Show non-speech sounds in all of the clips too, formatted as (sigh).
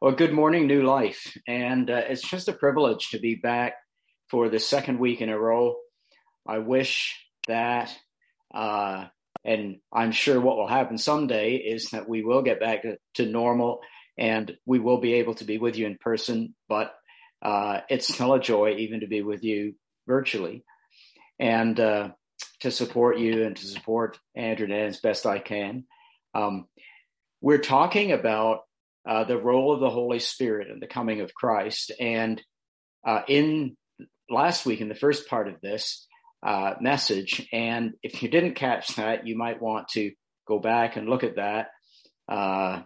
Well, good morning, New Life. And uh, it's just a privilege to be back for the second week in a row. I wish that, uh, and I'm sure what will happen someday is that we will get back to, to normal and we will be able to be with you in person. But uh, it's still a joy even to be with you virtually and uh, to support you and to support Andrew and as best I can. Um, we're talking about uh, the role of the Holy Spirit and the coming of Christ. And uh, in last week, in the first part of this uh, message, and if you didn't catch that, you might want to go back and look at that uh,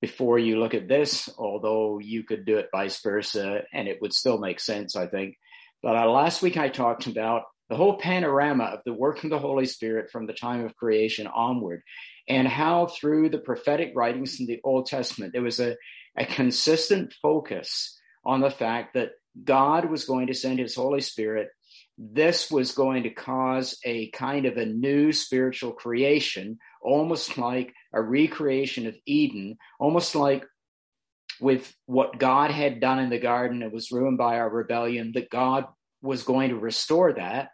before you look at this, although you could do it vice versa and it would still make sense, I think. But uh, last week I talked about the whole panorama of the work of the Holy Spirit from the time of creation onward, and how through the prophetic writings in the Old Testament, there was a, a consistent focus on the fact that God was going to send his Holy Spirit. This was going to cause a kind of a new spiritual creation, almost like a recreation of Eden, almost like with what God had done in the garden. It was ruined by our rebellion, that God was going to restore that.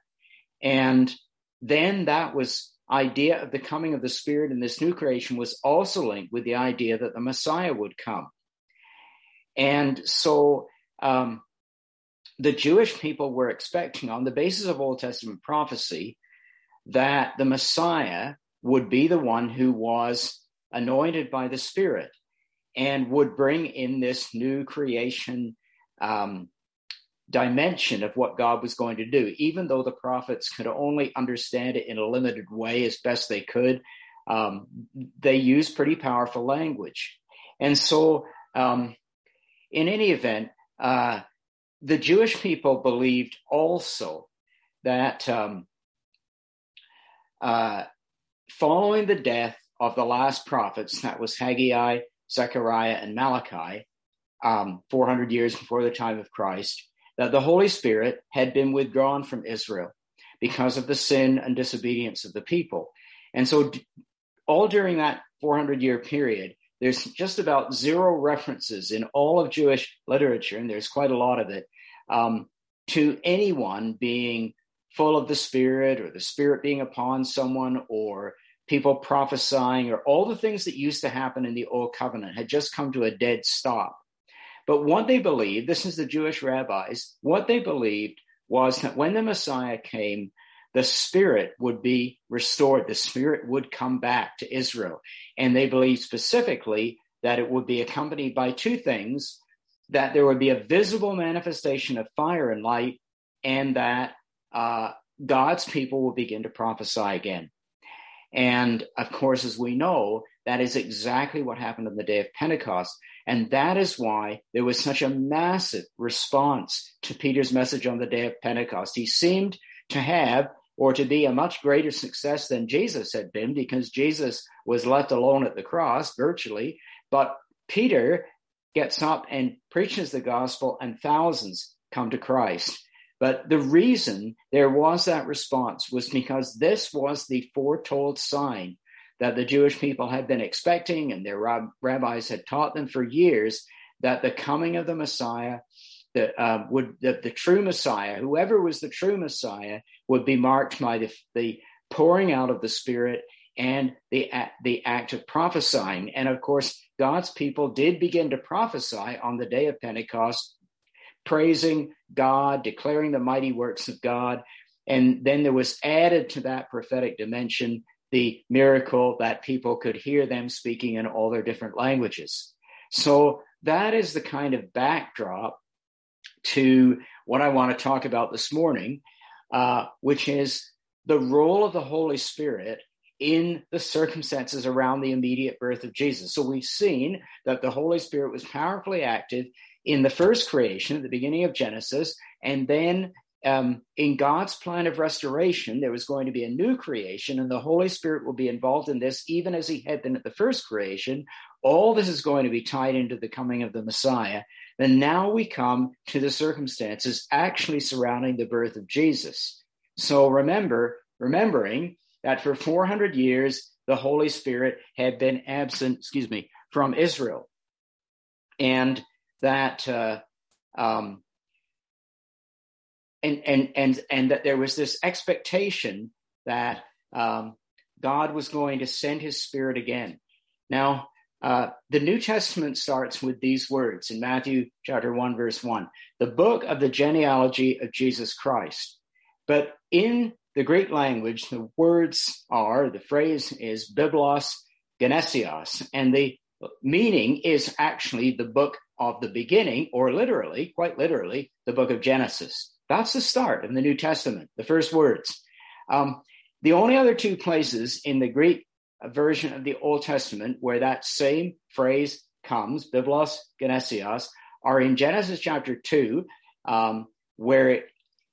And then that was idea of the coming of the Spirit in this new creation was also linked with the idea that the Messiah would come. And so um, the Jewish people were expecting, on the basis of Old Testament prophecy, that the Messiah would be the one who was anointed by the Spirit and would bring in this new creation um, dimension of what God was going to do, even though the prophets could only understand it in a limited way as best they could. Um, they use pretty powerful language. And so, um, in any event, uh, the Jewish people believed also that um, uh, following the death of the last prophets, that was Haggai, Zechariah, and Malachi, um, 400 years before the time of Christ, that the Holy Spirit had been withdrawn from Israel because of the sin and disobedience of the people. And so, all during that 400 year period, there's just about zero references in all of Jewish literature, and there's quite a lot of it, um, to anyone being full of the Spirit or the Spirit being upon someone or people prophesying or all the things that used to happen in the Old Covenant had just come to a dead stop. But what they believed, this is the Jewish rabbis, what they believed was that when the Messiah came, the spirit would be restored. The spirit would come back to Israel. And they believed specifically that it would be accompanied by two things that there would be a visible manifestation of fire and light, and that uh, God's people will begin to prophesy again. And of course, as we know, that is exactly what happened on the day of Pentecost. And that is why there was such a massive response to Peter's message on the day of Pentecost. He seemed to have or to be a much greater success than Jesus had been because Jesus was left alone at the cross virtually. But Peter gets up and preaches the gospel, and thousands come to Christ. But the reason there was that response was because this was the foretold sign that the Jewish people had been expecting, and their rab- rabbis had taught them for years that the coming of the Messiah, that uh, would that the, true Messiah, whoever was the true Messiah, would be marked by the, the pouring out of the Spirit and the the act of prophesying. And of course, God's people did begin to prophesy on the day of Pentecost, praising God, declaring the mighty works of God. And then there was added to that prophetic dimension the miracle that people could hear them speaking in all their different languages. So that is the kind of backdrop to what I want to talk about this morning, uh, which is the role of the Holy Spirit in the circumstances around the immediate birth of Jesus. So we've seen that the Holy Spirit was powerfully active in the first creation at the beginning of Genesis, and then um, in God's plan of restoration, there was going to be a new creation, and the Holy Spirit will be involved in this, even as He had been at the first creation. All this is going to be tied into the coming of the Messiah. And now we come to the circumstances actually surrounding the birth of Jesus. So remember, remembering that for 400 years, the Holy Spirit had been absent, excuse me, from Israel. and that uh, um, and and and and that there was this expectation that um, God was going to send His Spirit again. Now, uh, the New Testament starts with these words in Matthew chapter one, verse one: "The book of the genealogy of Jesus Christ." But in the Greek language, the words are the phrase is "biblos genesios," and the meaning is actually the book of the beginning, or literally, quite literally, the book of Genesis. That's the start of the New Testament, the first words. Um, the only other two places in the Greek version of the Old Testament where that same phrase comes, Biblos Genesios, are in Genesis chapter 2, um, where it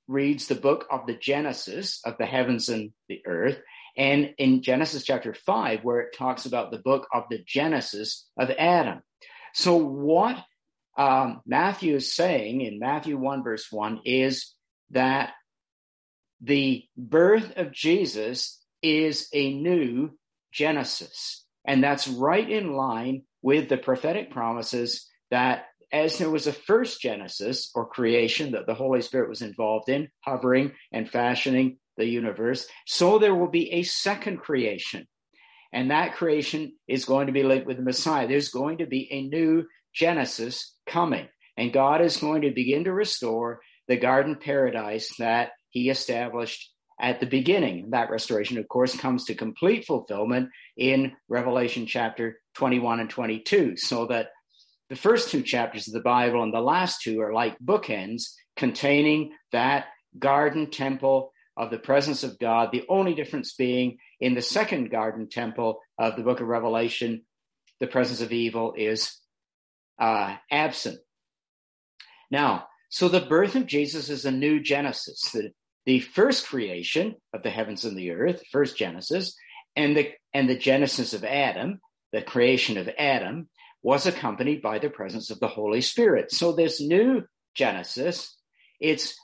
reads the book of the Genesis of the heavens and the earth, and in Genesis chapter 5, where it talks about the book of the Genesis of Adam. So, what um, Matthew is saying in Matthew 1, verse 1, is that the birth of Jesus is a new Genesis. And that's right in line with the prophetic promises that as there was a first Genesis or creation that the Holy Spirit was involved in, hovering and fashioning the universe, so there will be a second creation. And that creation is going to be linked with the Messiah. There's going to be a new Genesis coming. And God is going to begin to restore the garden paradise that he established at the beginning. That restoration, of course, comes to complete fulfillment in Revelation chapter 21 and 22, so that the first two chapters of the Bible and the last two are like bookends containing that garden temple of the presence of God, the only difference being in the second garden temple of the book of Revelation, the presence of evil is uh, absent. Now, so the birth of Jesus is a new Genesis, the, the first creation of the heavens and the earth, first Genesis, and the and the Genesis of Adam, the creation of Adam, was accompanied by the presence of the Holy Spirit. So this new Genesis, it's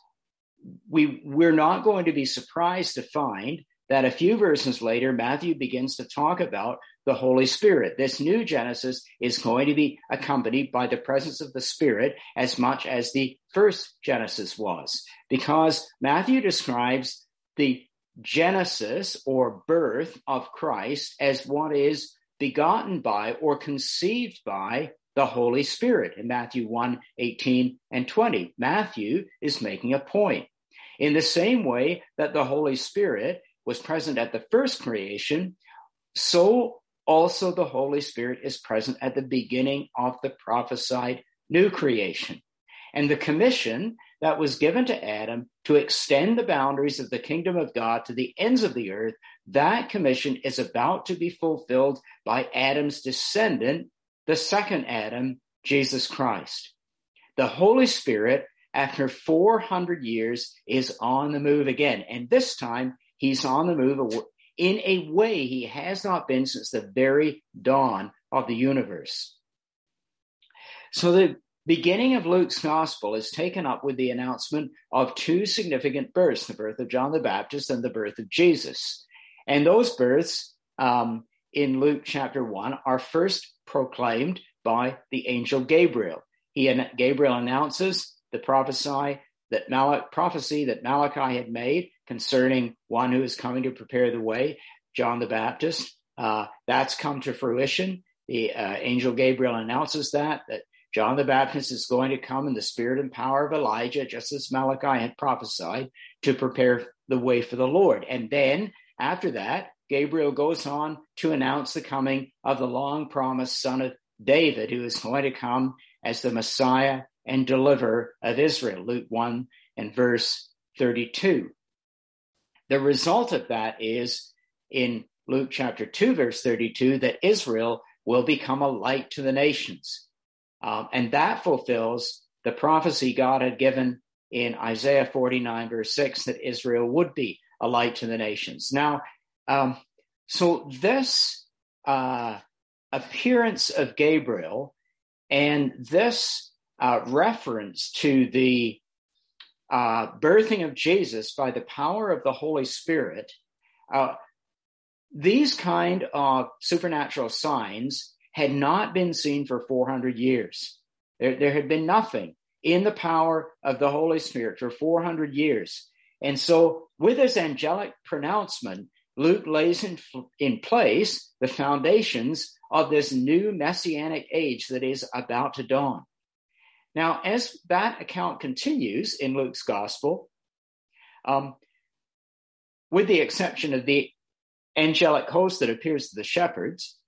we we're not going to be surprised to find that a few verses later Matthew begins to talk about the Holy Spirit. This new Genesis is going to be accompanied by the presence of the Spirit as much as the first Genesis was, because Matthew describes the Genesis or birth of Christ as what is begotten by or conceived by the Holy Spirit in Matthew 1 18 and 20. Matthew is making a point. In the same way that the Holy Spirit was present at the first creation, so also the Holy Spirit is present at the beginning of the prophesied new creation. And the commission that was given to Adam to extend the boundaries of the kingdom of God to the ends of the earth, that commission is about to be fulfilled by Adam's descendant, the second Adam, Jesus Christ. The Holy Spirit, after 400 years, is on the move again. And this time, he's on the move in a way he has not been since the very dawn of the universe. So the beginning of Luke's gospel is taken up with the announcement of two significant births the birth of John the Baptist and the birth of Jesus. And those births um, in Luke chapter 1 are first proclaimed by the angel Gabriel. He and Gabriel announces the that prophecy that Malachi had made concerning one who is coming to prepare the way, John the Baptist. Uh, that's come to fruition. The uh, angel Gabriel announces that that John the Baptist is going to come in the spirit and power of Elijah, just as Malachi had prophesied, to prepare the way for the Lord. And then after that, Gabriel goes on to announce the coming of the long promised son of David, who is going to come as the Messiah and deliverer of Israel. Luke 1 and verse 32. The result of that is in Luke chapter 2, verse 32, that Israel will become a light to the nations. Um, and that fulfills the prophecy God had given in Isaiah 49, verse 6, that Israel would be a light to the nations. Now, um, so this uh, appearance of Gabriel and this uh, reference to the uh, birthing of Jesus by the power of the Holy Spirit, uh, these kind of supernatural signs had not been seen for 400 years. There, there had been nothing in the power of the Holy Spirit for 400 years. And so, with this angelic pronouncement, Luke lays in, in place the foundations of this new messianic age that is about to dawn. Now, as that account continues in Luke's gospel, um, with the exception of the angelic host that appears to the shepherds,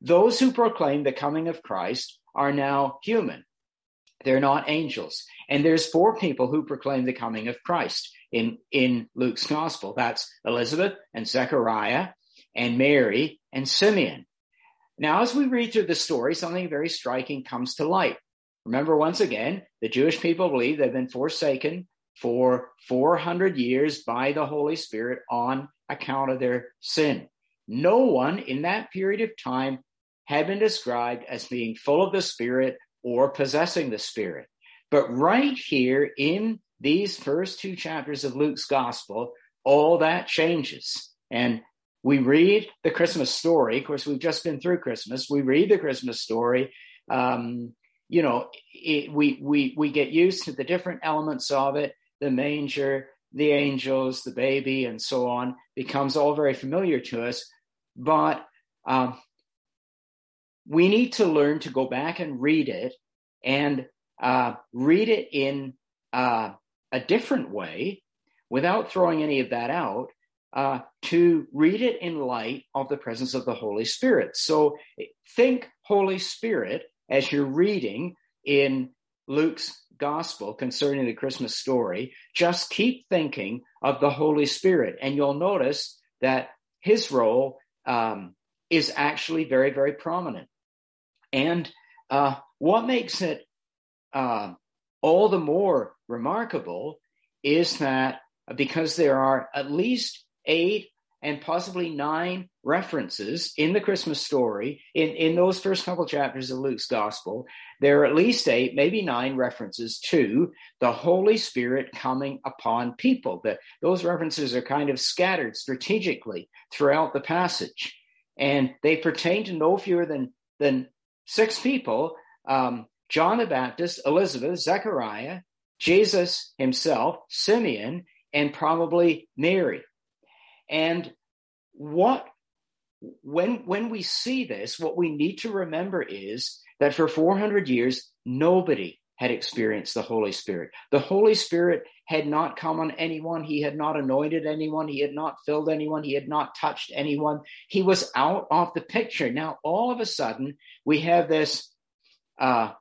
those who proclaim the coming of Christ are now human. They're not angels. And there's four people who proclaim the coming of Christ in, in Luke's gospel. That's Elizabeth and Zechariah and Mary and Simeon. Now, as we read through the story, something very striking comes to light. Remember, once again, the Jewish people believe they've been forsaken for 400 years by the Holy Spirit on account of their sin. No one in that period of time had been described as being full of the Spirit or possessing the Spirit. But right here in these first two chapters of Luke's Gospel, all that changes. And we read the Christmas story. Of course, we've just been through Christmas. We read the Christmas story. Um, you know, it, we we we get used to the different elements of it. The manger, the angels, the baby, and so on becomes all very familiar to us. But um, we need to learn to go back and read it and uh, read it in uh, a different way without throwing any of that out. Uh, to read it in light of the presence of the Holy Spirit. So think Holy Spirit as you're reading in Luke's gospel concerning the Christmas story. Just keep thinking of the Holy Spirit, and you'll notice that his role um, is actually very, very prominent. And uh, what makes it uh, all the more remarkable is that because there are at least eight and possibly nine references in the Christmas story, in, in those first couple chapters of Luke's gospel, there are at least eight, maybe nine references to the Holy Spirit coming upon people. The, those references are kind of scattered strategically throughout the passage. And they pertain to no fewer than, than six people um, John the Baptist, Elizabeth, Zechariah, Jesus himself, Simeon, and probably Mary. And what when when we see this, what we need to remember is that for 400 years, nobody had experienced the Holy Spirit. The Holy Spirit had not come on anyone. He had not anointed anyone. He had not filled anyone. He had not touched anyone. He was out of the picture. Now, all of a sudden, we have this uh,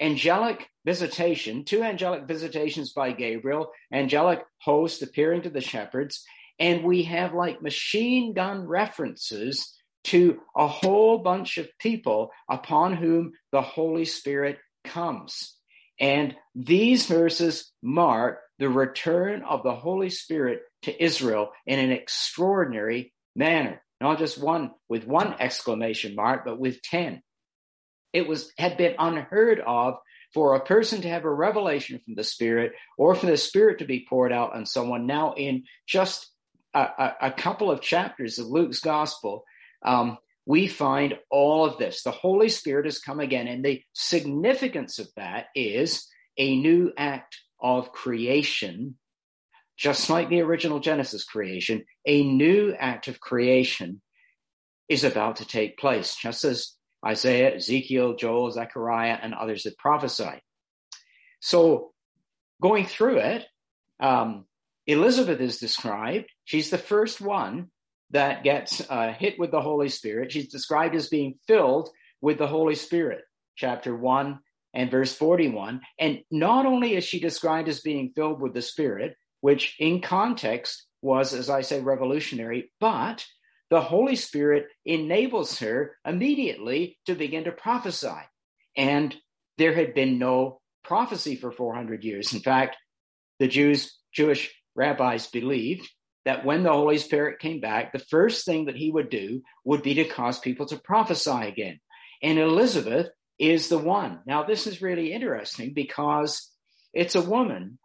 angelic visitation, two angelic visitations by Gabriel, angelic host appearing to the shepherds, and we have like machine gun references to a whole bunch of people upon whom the Holy Spirit comes. And these verses mark the return of the Holy Spirit to Israel in an extraordinary manner. Not just one with one exclamation mark, but with 10. It was had been unheard of for a person to have a revelation from the Spirit or for the Spirit to be poured out on someone now in just a, a, couple of chapters of Luke's gospel, um, we find all of this. The Holy Spirit has come again, and the significance of that is a new act of creation, just like the original Genesis creation, a new act of creation is about to take place, just as Isaiah, Ezekiel, Joel, Zechariah, and others that prophesied. So, going through it, um, Elizabeth is described. She's the first one that gets uh, hit with the Holy Spirit. She's described as being filled with the Holy Spirit, chapter 1 and verse 41. And not only is she described as being filled with the Spirit, which in context was, as I say, revolutionary, but the Holy Spirit enables her immediately to begin to prophesy. And there had been no prophecy for 400 years. In fact, the Jews, Jewish rabbis believed that when the Holy Spirit came back, the first thing that he would do would be to cause people to prophesy again. And Elizabeth is the one. Now, this is really interesting because it's a woman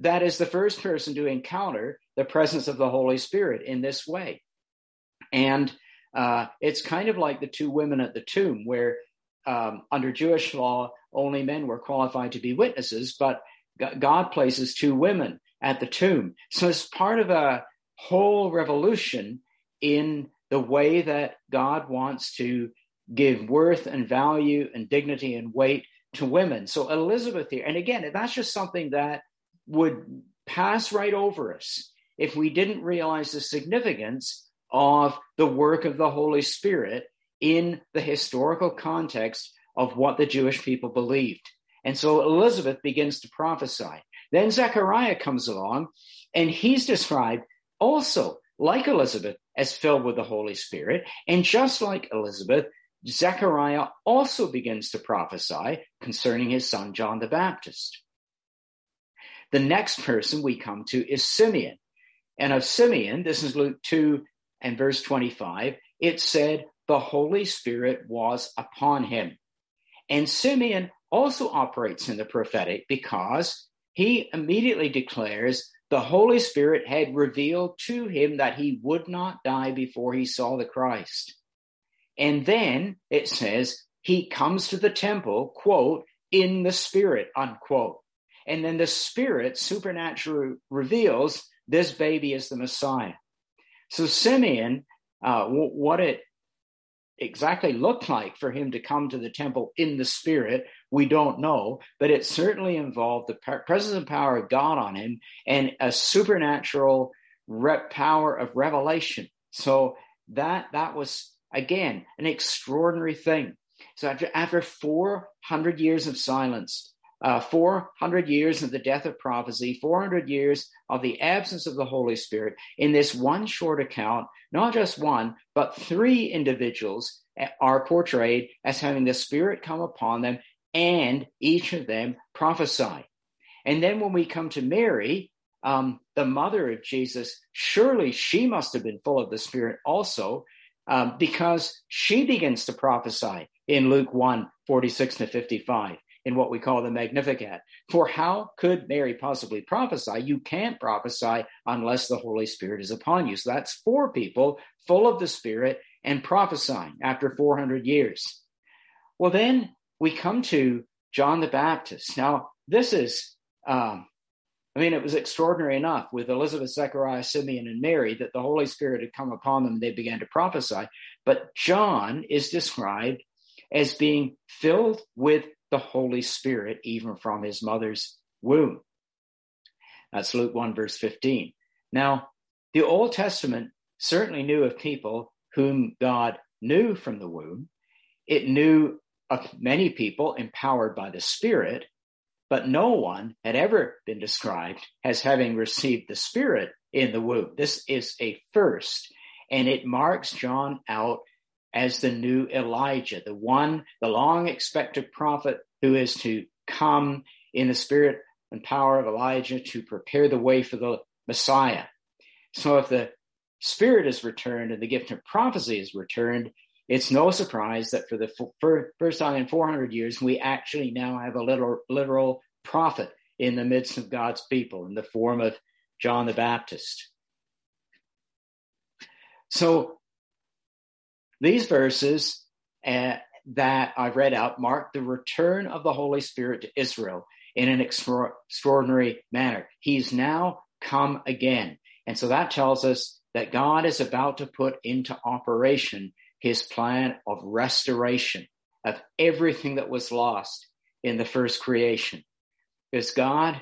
that is the first person to encounter the presence of the Holy Spirit in this way. And uh, it's kind of like the two women at the tomb, where um, under Jewish law, only men were qualified to be witnesses, but God places two women at the tomb. So it's part of a whole revolution in the way that God wants to give worth and value and dignity and weight to women. So Elizabeth here, and again, that's just something that would pass right over us if we didn't realize the significance of the work of the Holy Spirit in the historical context of what the Jewish people believed. And so Elizabeth begins to prophesy. Then Zechariah comes along and he's described also like Elizabeth as filled with the Holy Spirit. And just like Elizabeth, Zechariah also begins to prophesy concerning his son John the Baptist. The next person we come to is Simeon. And of Simeon, this is Luke 2 and verse 25, it said, The Holy Spirit was upon him. And Simeon also operates in the prophetic because he immediately declares the Holy Spirit had revealed to him that he would not die before he saw the Christ. And then it says he comes to the temple, quote, in the Spirit, unquote. And then the Spirit supernaturally reveals this baby is the Messiah. So Simeon, uh, w- what it exactly looked like for him to come to the temple in the Spirit, we don't know, but it certainly involved the presence and power of God on him and a supernatural rep- power of revelation. So that that was again an extraordinary thing. So after, after 400 years of silence, uh, 400 years of the death of prophecy, 400 years of the absence of the Holy Spirit. In this one short account, not just one, but three individuals are portrayed as having the Spirit come upon them and each of them prophesy. And then when we come to Mary, um, the mother of Jesus, surely she must have been full of the Spirit also, um, because she begins to prophesy in Luke 1 46 to 55 in what we call the Magnificat. For how could Mary possibly prophesy? You can't prophesy unless the Holy Spirit is upon you. So that's four people full of the Spirit and prophesying after 400 years. Well, then we come to John the Baptist. Now, this is, um, I mean, it was extraordinary enough with Elizabeth, Zechariah, Simeon, and Mary that the Holy Spirit had come upon them and they began to prophesy. But John is described as being filled with the Holy Spirit even from his mother's womb. That's Luke 1, verse 15. Now, the Old Testament certainly knew of people whom God knew from the womb. It knew of many people empowered by the Spirit, but no one had ever been described as having received the Spirit in the womb. This is a first, and it marks John out as the new Elijah, the one, the long expected prophet who is to come in the spirit and power of Elijah to prepare the way for the Messiah. So if the spirit is returned and the gift of prophecy is returned, it's no surprise that for the first time in 400 years, we actually now have a literal, literal prophet in the midst of God's people in the form of John the Baptist. So these verses uh, that I've read out mark the return of the Holy Spirit to Israel in an extra- extraordinary manner. He's now come again. And so that tells us that God is about to put into operation his plan of restoration of everything that was lost in the first creation. Because God,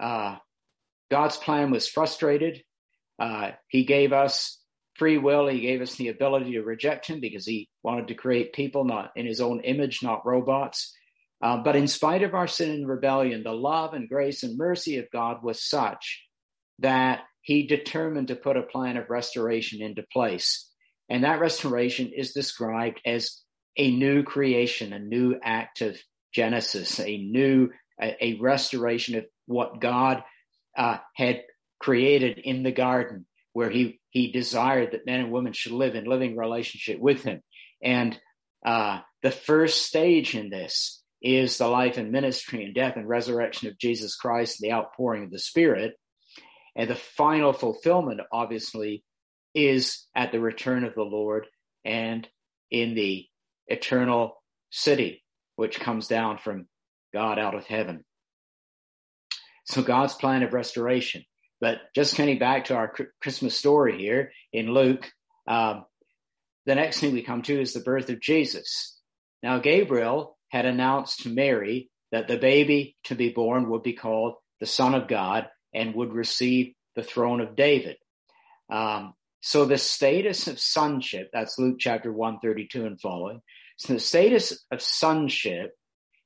uh, God's plan was frustrated. Uh, he gave us free will. He gave us the ability to reject him because he wanted to create people not in his own image, not robots. Uh, but in spite of our sin and rebellion, the love and grace and mercy of God was such that he determined to put a plan of restoration into place. And that restoration is described as a new creation, a new act of Genesis, a new, a, a restoration of what God uh, had created in the garden where he he desired that men and women should live in living relationship with him. And uh, the first stage in this is the life and ministry and death and resurrection of Jesus Christ, and the outpouring of the Spirit. And the final fulfillment, obviously, is at the return of the Lord and in the eternal city, which comes down from God out of heaven. So God's plan of restoration. But just coming back to our Christmas story here in Luke, um, the next thing we come to is the birth of Jesus. Now, Gabriel had announced to Mary that the baby to be born would be called the Son of God and would receive the throne of David. Um, so the status of sonship, that's Luke chapter 132 and following. So the status of sonship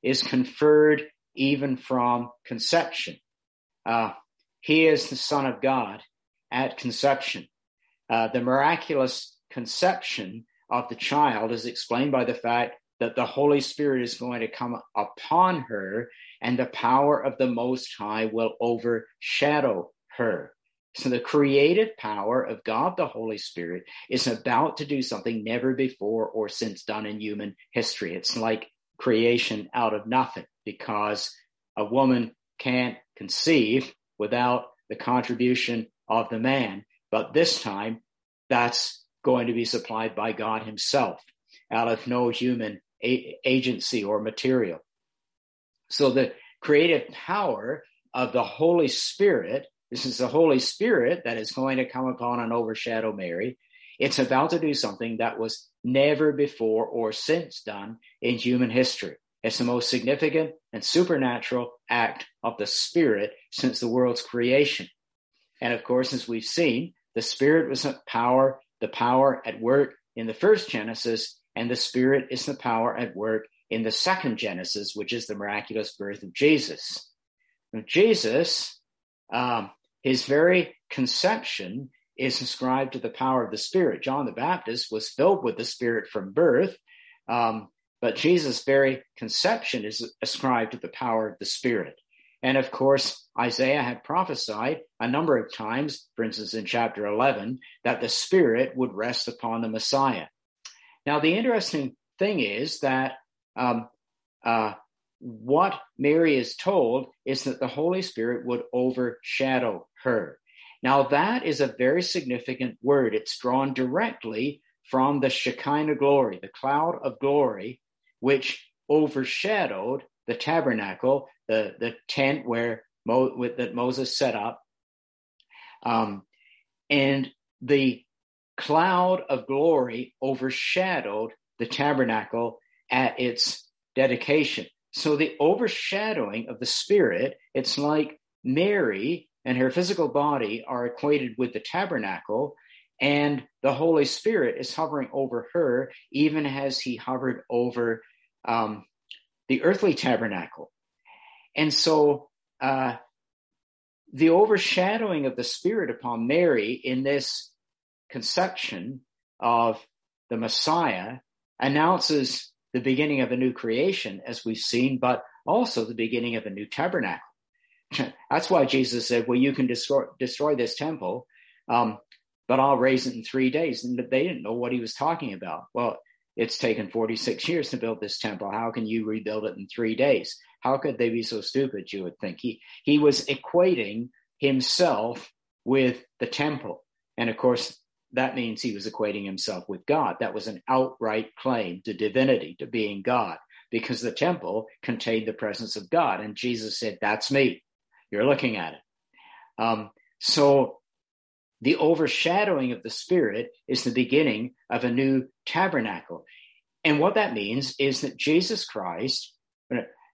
is conferred even from conception. Uh, he is the Son of God at conception. Uh, the miraculous conception of the child is explained by the fact that the Holy Spirit is going to come upon her and the power of the Most High will overshadow her. So the creative power of God the Holy Spirit is about to do something never before or since done in human history. It's like creation out of nothing because a woman can't conceive without the contribution of the man. But this time, that's going to be supplied by God Himself out of no human a- agency or material. So the creative power of the Holy Spirit, this is the Holy Spirit that is going to come upon and overshadow Mary. It's about to do something that was never before or since done in human history. It's the most significant and supernatural act of the Spirit since the world's creation. And of course, as we've seen, the Spirit was a power, the power at work in the first Genesis, and the Spirit is the power at work in the second Genesis, which is the miraculous birth of Jesus. Now, Jesus, um, his very conception is ascribed to the power of the Spirit. John the Baptist was filled with the Spirit from birth. Um, but Jesus' very conception is ascribed to the power of the Spirit. And of course, Isaiah had prophesied a number of times, for instance, in chapter 11, that the Spirit would rest upon the Messiah. Now, the interesting thing is that um, uh, what Mary is told is that the Holy Spirit would overshadow her. Now, that is a very significant word. It's drawn directly from the Shekinah glory, the cloud of glory which overshadowed the tabernacle, the, the tent where Mo, with, that Moses set up. Um, and the cloud of glory overshadowed the tabernacle at its dedication. So the overshadowing of the Spirit, it's like Mary and her physical body are equated with the tabernacle, and the Holy Spirit is hovering over her, even as he hovered over um, the earthly tabernacle. And so uh, the overshadowing of the Spirit upon Mary in this conception of the Messiah announces the beginning of a new creation, as we've seen, but also the beginning of a new tabernacle. (laughs) That's why Jesus said, Well, you can destroy, destroy this temple, um, but I'll raise it in three days. And they didn't know what he was talking about. Well, it's taken 46 years to build this temple. How can you rebuild it in three days? How could they be so stupid? You would think he he was equating himself with the temple, and of course that means he was equating himself with God. That was an outright claim to divinity, to being God, because the temple contained the presence of God, and Jesus said, "That's me." You're looking at it. Um, so the overshadowing of the Spirit is the beginning of a new tabernacle. And what that means is that Jesus Christ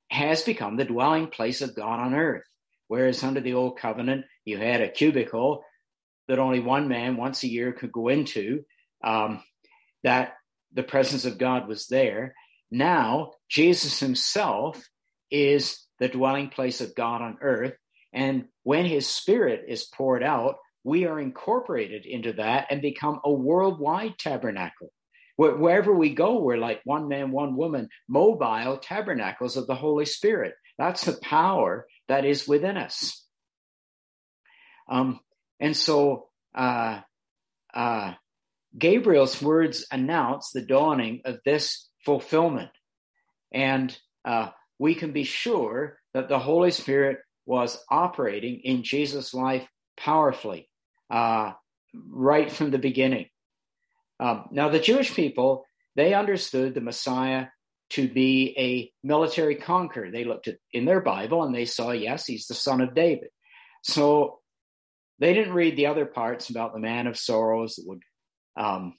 has become the dwelling place of God on earth. Whereas under the old covenant, you had a cubicle that only one man once a year could go into, um, that the presence of God was there. Now, Jesus himself is the dwelling place of God on earth. And when his spirit is poured out, we are incorporated into that and become a worldwide tabernacle. Wherever we go, we're like one man, one woman, mobile tabernacles of the Holy Spirit. That's the power that is within us. Um, and so uh, uh, Gabriel's words announce the dawning of this fulfillment. And uh, we can be sure that the Holy Spirit was operating in Jesus' life powerfully uh, right from the beginning. Um, now, the Jewish people, they understood the Messiah to be a military conqueror. They looked at in their Bible and they saw, yes, he's the son of David. So they didn't read the other parts about the man of sorrows that would um,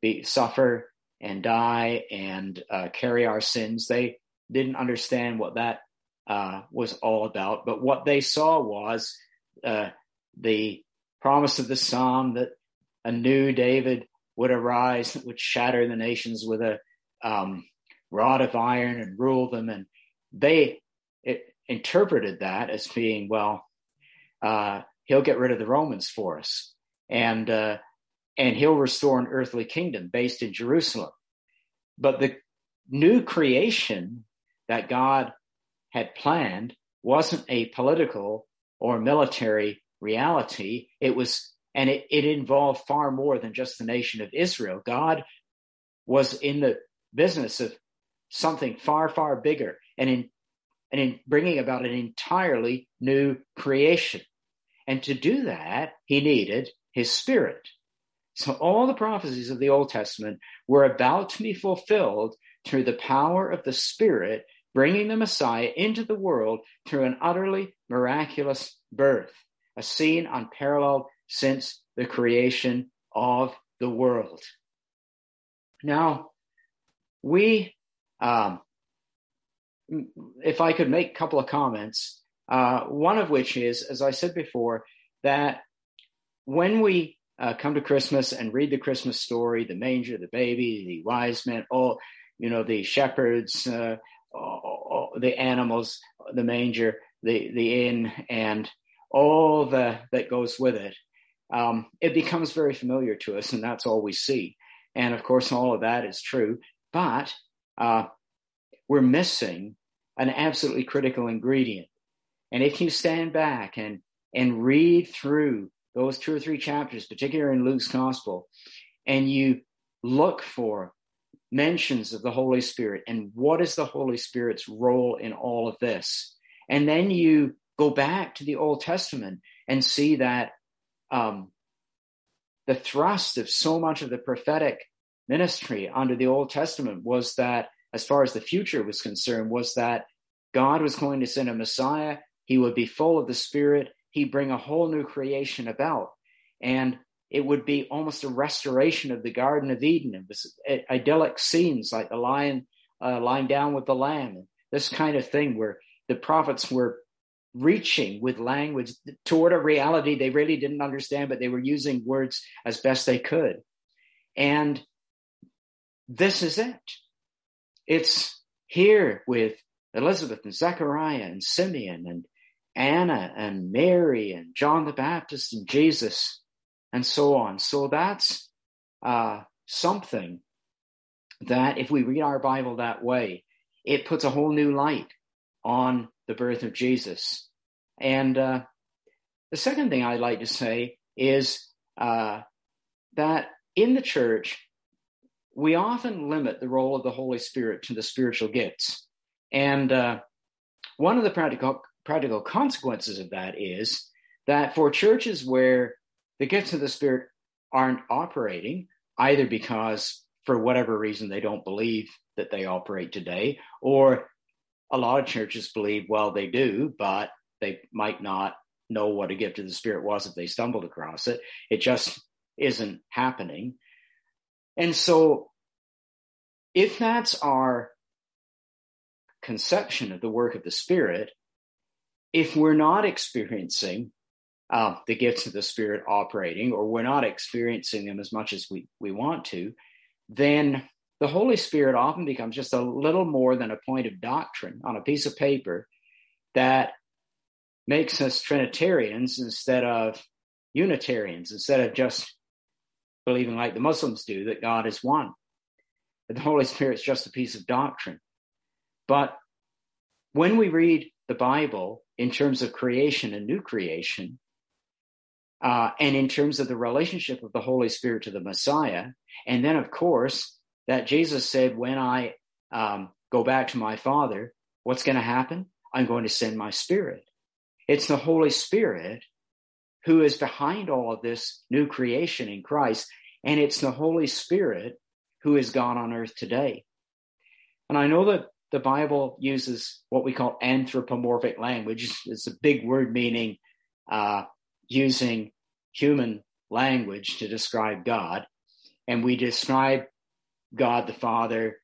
be suffer and die and uh, carry our sins. They didn't understand what that uh, was all about. But what they saw was uh, the promise of the psalm that a new David would arise that would shatter the nations with a um, rod of iron and rule them. And they interpreted that as being, well, uh, he'll get rid of the Romans for us. And, uh, and he'll restore an earthly kingdom based in Jerusalem. But the new creation that God had planned wasn't a political or military reality. It was, and it, it involved far more than just the nation of Israel. God was in the business of something far, far bigger and in, and in bringing about an entirely new creation. And to do that, he needed his spirit. So all the prophecies of the Old Testament were about to be fulfilled through the power of the Spirit, bringing the Messiah into the world through an utterly miraculous birth, a scene unparalleled since the creation of the world. Now, we um, if I could make a couple of comments, uh, one of which is, as I said before, that when we uh, come to Christmas and read the Christmas story, the manger, the baby, the wise men, all, you know, the shepherds, uh, all, the animals, the manger, the, the inn, and all the, that goes with it, um, it becomes very familiar to us, and that's all we see. And of course, all of that is true. But uh, we're missing an absolutely critical ingredient. And if you stand back and and read through those two or three chapters, particularly in Luke's gospel, and you look for mentions of the Holy Spirit and what is the Holy Spirit's role in all of this, and then you go back to the Old Testament and see that um, the thrust of so much of the prophetic ministry under the Old Testament was that, as far as the future was concerned, was that God was going to send a Messiah. He would be full of the Spirit. He'd bring a whole new creation about. And it would be almost a restoration of the Garden of Eden. It was idyllic scenes like the lion uh, lying down with the lamb, this kind of thing where the prophets were reaching with language toward a reality they really didn't understand, but they were using words as best they could. And this is it. It's here with Elizabeth and Zechariah and Simeon and Anna and Mary and John the Baptist and Jesus and so on. So that's uh, something that if we read our Bible that way, it puts a whole new light on the birth of Jesus. And uh, the second thing I'd like to say is uh, that in the church, we often limit the role of the Holy Spirit to the spiritual gifts. And uh, one of the practical, practical consequences of that is that for churches where the gifts of the Spirit aren't operating, either because for whatever reason they don't believe that they operate today, or a lot of churches believe, well, they do, but they might not know what a gift of the Spirit was if they stumbled across it. It just isn't happening. And so, if that's our conception of the work of the Spirit, if we're not experiencing uh, the gifts of the Spirit operating, or we're not experiencing them as much as we, we want to, then the Holy Spirit often becomes just a little more than a point of doctrine on a piece of paper that makes us Trinitarians instead of Unitarians, instead of just believing like the Muslims do that God is one. That the Holy Spirit is just a piece of doctrine. But when we read the Bible in terms of creation and new creation, uh, and in terms of the relationship of the Holy Spirit to the Messiah, and then, of course, that Jesus said, When I um, go back to my Father, what's going to happen? I'm going to send my Spirit. It's the Holy Spirit who is behind all of this new creation in Christ. And it's the Holy Spirit who is God on earth today. And I know that the Bible uses what we call anthropomorphic language. It's a big word meaning uh, using human language to describe God. And we describe God the Father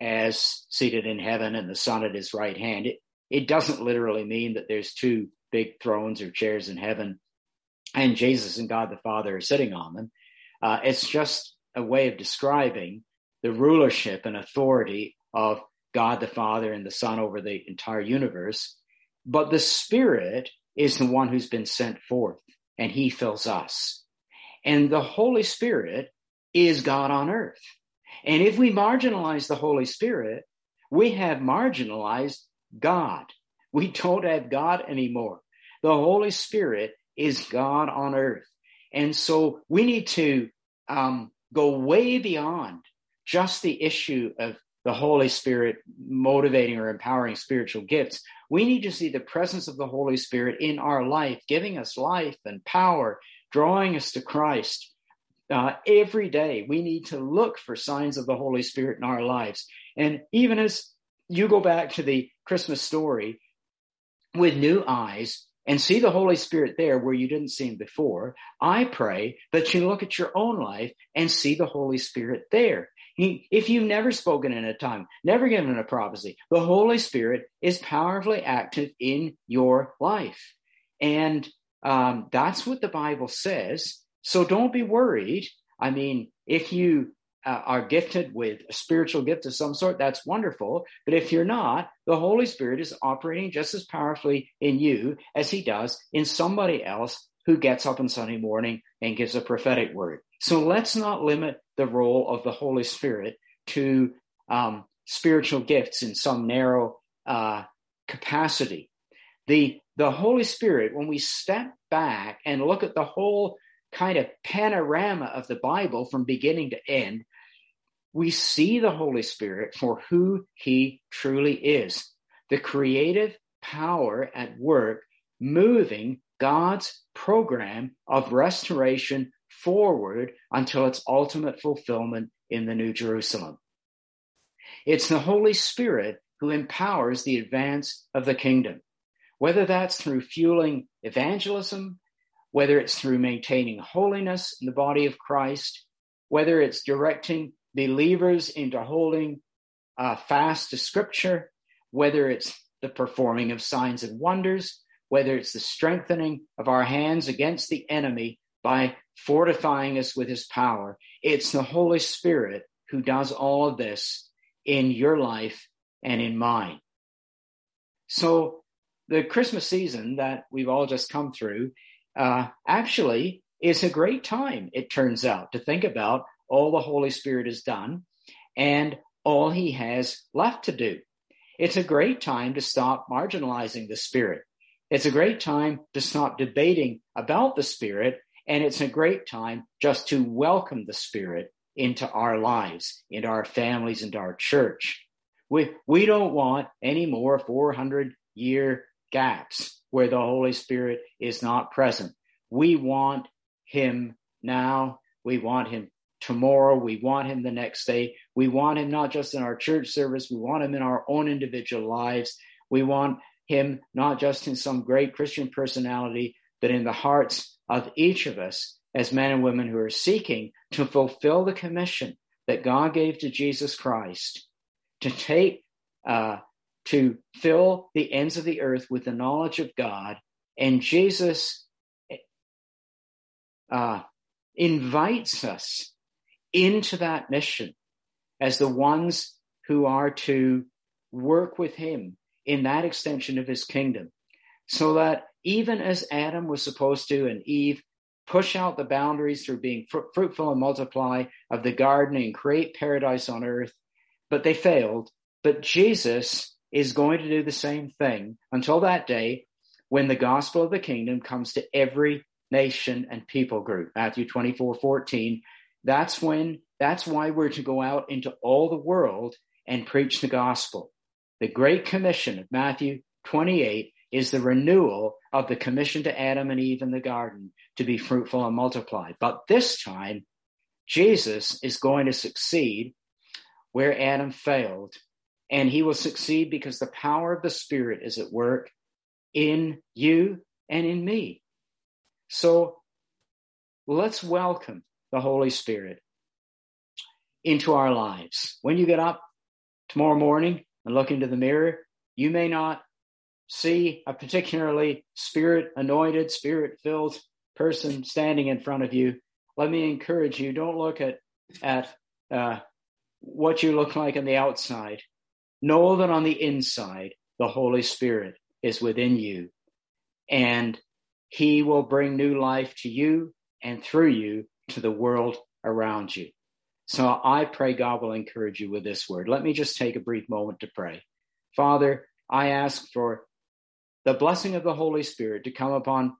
as seated in heaven and the Son at his right hand. It, it doesn't literally mean that there's two big thrones or chairs in heaven and Jesus and God the Father are sitting on them. Uh, it's just a way of describing the rulership and authority of God the Father and the Son over the entire universe. But the Spirit is the one who's been sent forth and he fills us. And the Holy Spirit is God on earth. And if we marginalize the Holy Spirit, we have marginalized God. We don't have God anymore. The Holy Spirit is God on earth. And so we need to um, go way beyond just the issue of the Holy Spirit motivating or empowering spiritual gifts. We need to see the presence of the Holy Spirit in our life, giving us life and power, drawing us to Christ. Uh, every day, we need to look for signs of the Holy Spirit in our lives. And even as you go back to the Christmas story with new eyes, and see the Holy Spirit there where you didn't see him before, I pray that you look at your own life and see the Holy Spirit there. If you've never spoken in a tongue, never given a prophecy, the Holy Spirit is powerfully active in your life. And um, that's what the Bible says. So don't be worried. I mean, if you uh, are gifted with a spiritual gift of some sort, that's wonderful. But if you're not, the Holy Spirit is operating just as powerfully in you as he does in somebody else who gets up on Sunday morning and gives a prophetic word. So let's not limit the role of the Holy Spirit to um, spiritual gifts in some narrow uh, capacity. The, the Holy Spirit, when we step back and look at the whole kind of panorama of the Bible from beginning to end, we see the Holy Spirit for who he truly is the creative power at work moving God's program of restoration forward until its ultimate fulfillment in the New Jerusalem. It's the Holy Spirit who empowers the advance of the kingdom, whether that's through fueling evangelism, whether it's through maintaining holiness in the body of Christ, whether it's directing believers into holding uh, fast to Scripture, whether it's the performing of signs and wonders, whether it's the strengthening of our hands against the enemy by fortifying us with his power. It's the Holy Spirit who does all of this in your life and in mine. So, the Christmas season that we've all just come through uh, actually is a great time, it turns out, to think about all the Holy Spirit has done and all he has left to do. It's a great time to stop marginalizing the Spirit. It's a great time to stop debating about the Spirit. And it's a great time just to welcome the Spirit into our lives, into our families, into our church. We, we don't want any more 400 year gaps where the Holy Spirit is not present. We want Him now. We want Him tomorrow. We want him the next day. We want him not just in our church service, we want him in our own individual lives. We want him not just in some great Christian personality, but in the hearts of each of us as men and women who are seeking to fulfill the commission that God gave to Jesus Christ to take, uh, to fill the ends of the earth with the knowledge of God. And Jesus uh, invites us into that mission as the ones who are to work with him in that extension of his kingdom. So that even as Adam was supposed to and Eve push out the boundaries through being fr- fruitful and multiply of the garden and create paradise on earth, but they failed. But Jesus is going to do the same thing until that day when the gospel of the kingdom comes to every nation and people group. Matthew 24, 14 that's when, that's why we're to go out into all the world and preach the gospel. The Great Commission of Matthew 28 is the renewal of the commission to Adam and Eve in the garden to be fruitful and multiply. But this time, Jesus is going to succeed where Adam failed. And he will succeed because the power of the Spirit is at work in you and in me. So let's welcome the Holy Spirit into our lives. When you get up tomorrow morning and look into the mirror, you may not see a particularly spirit anointed, spirit filled person standing in front of you. Let me encourage you don't look at, at uh, what you look like on the outside. Know that on the inside, the Holy Spirit is within you, and He will bring new life to you and through you to the world around you. So I pray God will encourage you with this word. Let me just take a brief moment to pray. Father, I ask for the blessing of the Holy Spirit to come upon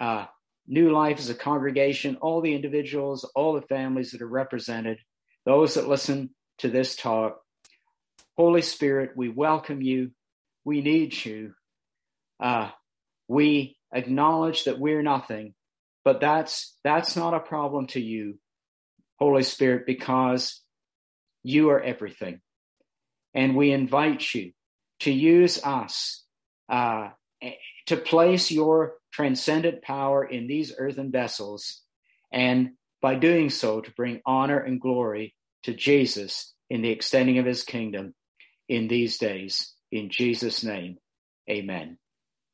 uh, New Life as a congregation, all the individuals, all the families that are represented, those that listen to this talk. Holy Spirit, we welcome you. We need you. Uh, we acknowledge that we're nothing, but that's that's not a problem to you, Holy Spirit, because you are everything, and we invite you to use us uh, to place your transcendent power in these earthen vessels, and by doing so, to bring honor and glory to Jesus in the extending of his kingdom in these days. In Jesus' name, amen.